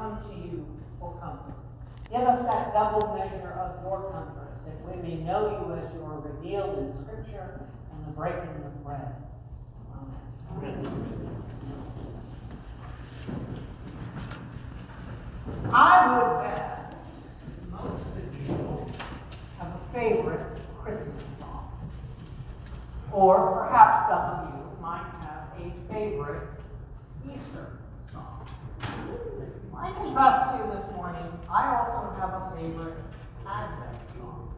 come to you for comfort. Give us that double measure of your comfort, that we may know you as you are revealed in Scripture and the breaking of bread. Amen. I would bet most of you have a favorite Christmas song. Or perhaps some of you might have a favorite Easter song. I confess to you this morning, I also have a favorite Advent song.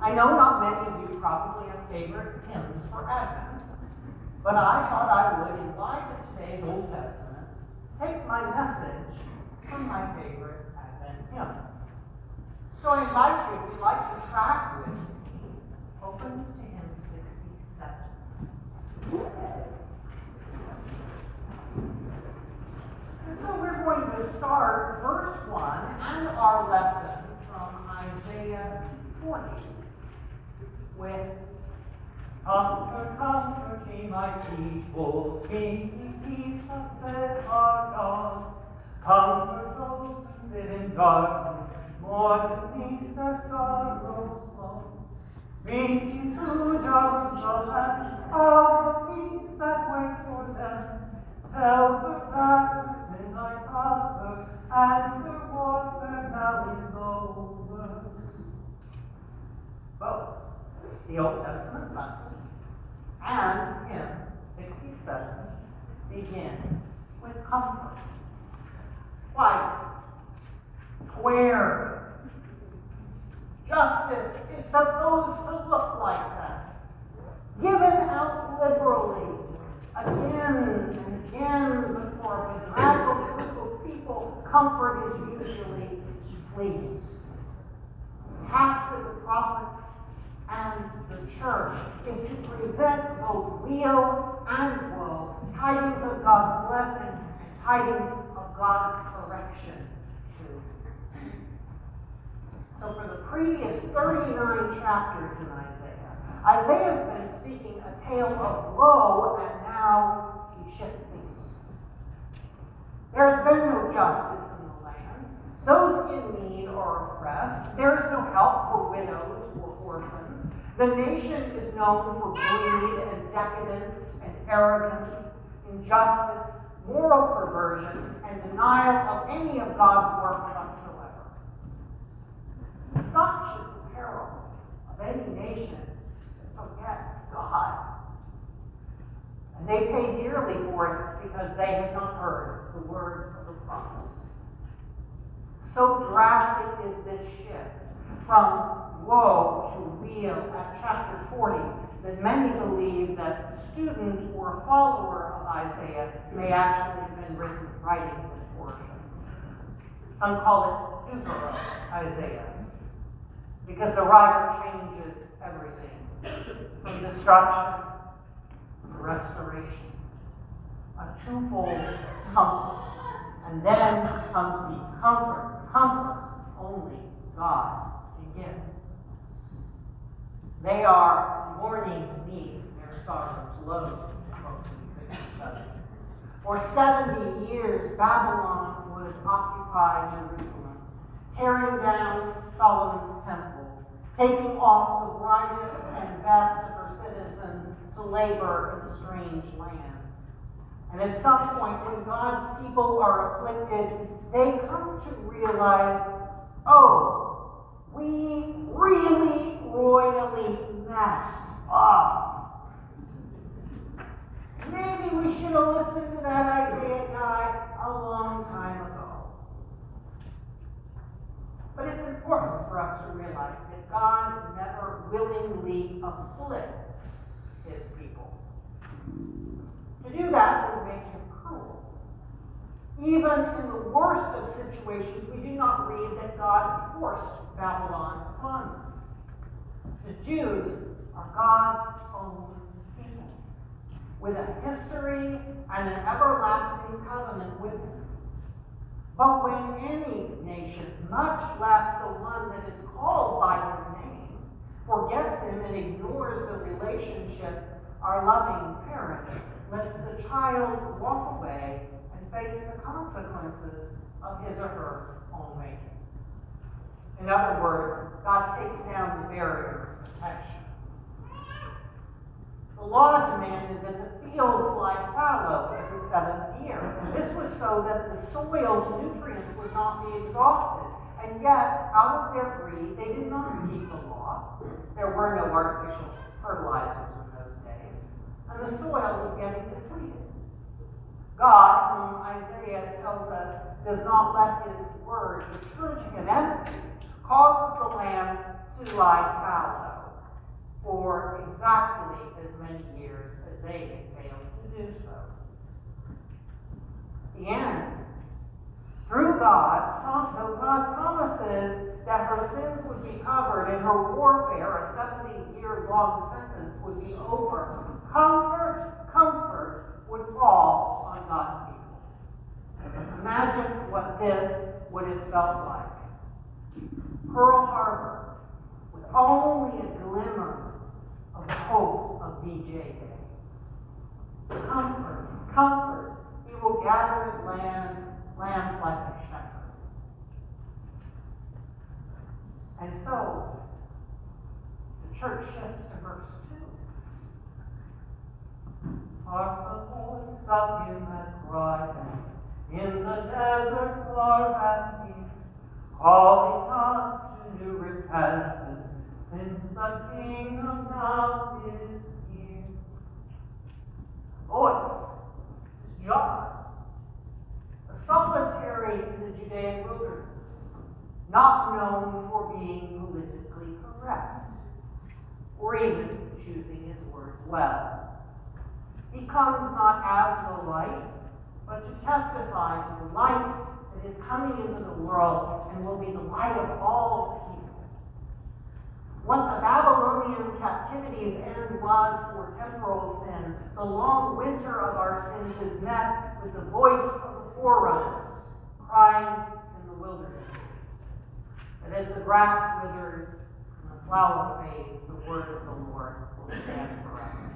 I know not many of you probably have favorite hymns for Advent, but I thought I would, in light of today's Old Testament, take my message from my favorite Advent hymn. So I invite you, if you'd like to track with me, open to hymn 67. And so we're going to start verse 1 and our lesson from Isaiah 40 with Comfort, comfort ye my people, peace, peace, what said our God. Comfort those who sit in darkness, more beneath their sorrows flow. Speak to Jerusalem of the peace that waits for them. Tell her that her sins I cover, and her warfare now is over. Both the Old Testament lesson and hymn 67 begins with comfort. Twice, square. Justice is supposed to look like that. Given out liberally, again and again before a bedraggled group of people, comfort is usually fleeting. Tasked with the prophets and the church is to present both real and woe, tidings of God's blessing and tidings of God's correction too. So for the previous 39 chapters in Isaiah, Isaiah's been speaking a tale of woe, and now he shifts things. There has been no justice in the land. Those in need are oppressed. There is no help for widows or orphans. The nation is known for greed and decadence and arrogance, injustice, moral perversion, and denial of any of God's work whatsoever. Such is the peril of any nation that forgets God. And they pay dearly for it because they have not heard the words. So drastic is this shift from woe to weal at chapter 40 that many believe that student or follower of Isaiah may actually have been written, writing this portion. Some call it Deutero Isaiah because the writer changes everything from destruction to restoration. A twofold comfort. And then comes the comfort, comfort only God can give. They are mourning me, their sorrows load, For 70 years, Babylon would occupy Jerusalem, tearing down Solomon's temple, taking off the brightest and best of her citizens to labor in the strange land. And at some point, when God's people are afflicted, they come to realize, oh, we really royally messed up. Maybe we should have listened to that Isaiah guy a long time ago. But it's important for us to realize that God never willingly afflicts his people. To do that would make him cruel. Even in the worst of situations, we do not read that God forced Babylon upon them. The Jews are God's own people, with a history and an everlasting covenant with him. But when any nation, much less the one that is called by his name, forgets him and ignores the relationship our loving parent lets the child walk away and face the consequences of his or her own making. In other words, God takes down the barrier of protection. The law demanded that the fields lie fallow every seventh year. This was so that the soil's nutrients would not be exhausted. And yet, out of their greed, they did not keep the law. There were no artificial fertilizers. And the soil was getting depleted. God, whom Isaiah tells us does not let his word to him empty, causes the land to lie fallow for exactly as many years as they had failed to do so. The end. Through God, though God promises that her sins would be covered and her warfare, a 70 year long sentence, would be over, comfort, comfort would fall on God's people. Imagine what this would have felt like. Pearl Harbor, with only a glimmer of hope of VJ Day. Comfort, comfort, he will gather his land, lambs like a shepherd. And so, the church shifts to verse 2. Hark the voice of him that cried in the desert far and near, calling us to new repentance, since the kingdom now is here. Voice is John, a solitary in the Judean wilderness, not known for being politically correct, or even choosing his words well. He comes not as the light, but to testify to the light that is coming into the world and will be the light of all people. What the Babylonian captivity's end was for temporal sin, the long winter of our sins is met with the voice of the forerunner crying in the wilderness. And as the grass withers the flower fades, the word of the Lord will stand forever.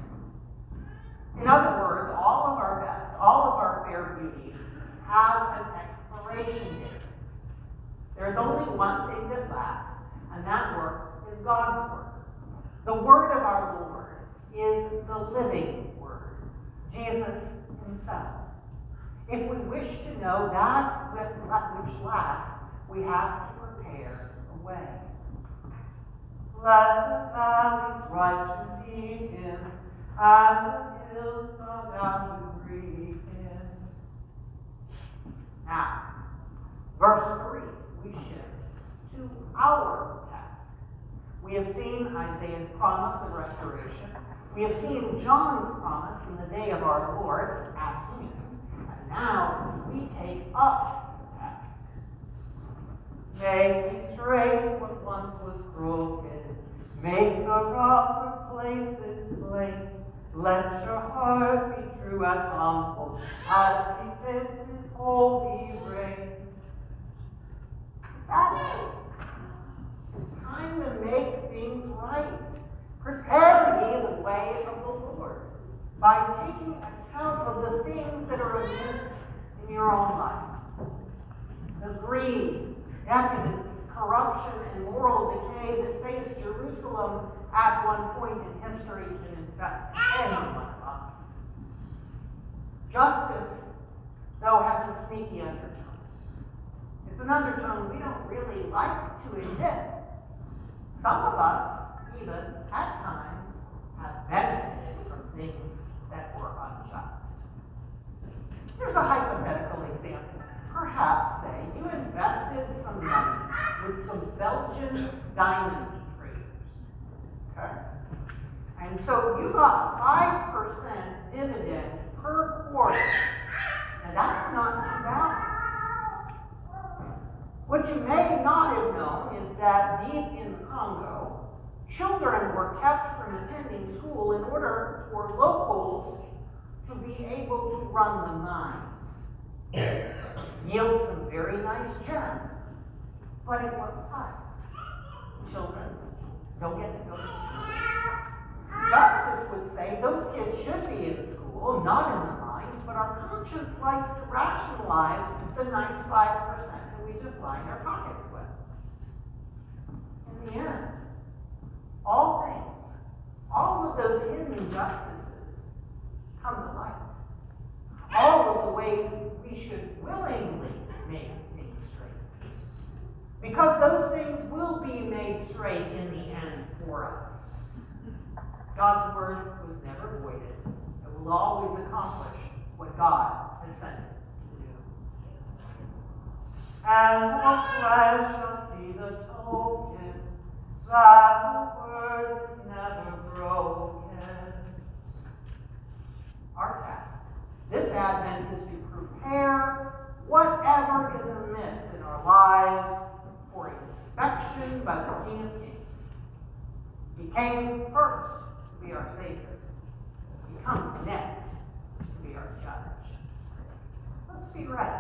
In other words, all of our best, all of our fair beauties have an expiration date. There's only one thing that lasts, and that work is God's work. The word of our Lord is the living word, Jesus himself. If we wish to know that which lasts, we have to prepare a way. Let the valleys rise to meet him, and the hills come down to greet him. Now, verse 3, we shift to our task. We have seen Isaiah's promise of restoration. We have seen John's promise in the day of our Lord at noon. And now we take up. Make straight what once was broken. Make the rougher places plain. Let your heart be true and humble, as befits his holy reign. It's time to make things right. Prepare ye the way of the Lord by taking account of the things that are amiss in your own life. The greed, decadence, corruption, and moral decay that faced Jerusalem at one point in history can infect any one of us. Justice, though, has a sneaky undertone. It's an undertone we don't really like to admit. Some of us, even at times, have benefited from things that were unjust. Here's a hypothetical example. Perhaps, say, you invested some money with some Belgian diamond traders. Okay? And so you got a 5% dividend per quarter. And that's not too bad. What you may not have known is that deep in the Congo, children were kept from attending school in order for locals to be able to run the mines. Yield some very nice gems, but at what price? Children don't get to go to school. Justice would say those kids should be in school, not in the mines. but our conscience likes to rationalize the nice five percent that we just line our pockets with. In the end, all things, all of those hidden injustices come to light. All of the ways we should willingly make things straight. Because those things will be made straight in the end for us. God's word was never voided. It will always accomplish what God has sent it to do. And the flesh shall see the token that the word is never broken. Our task this Advent is to prepare whatever is amiss in our lives by the King of Kings. He came first to be our Savior. He comes next to be our Judge. Let's be ready.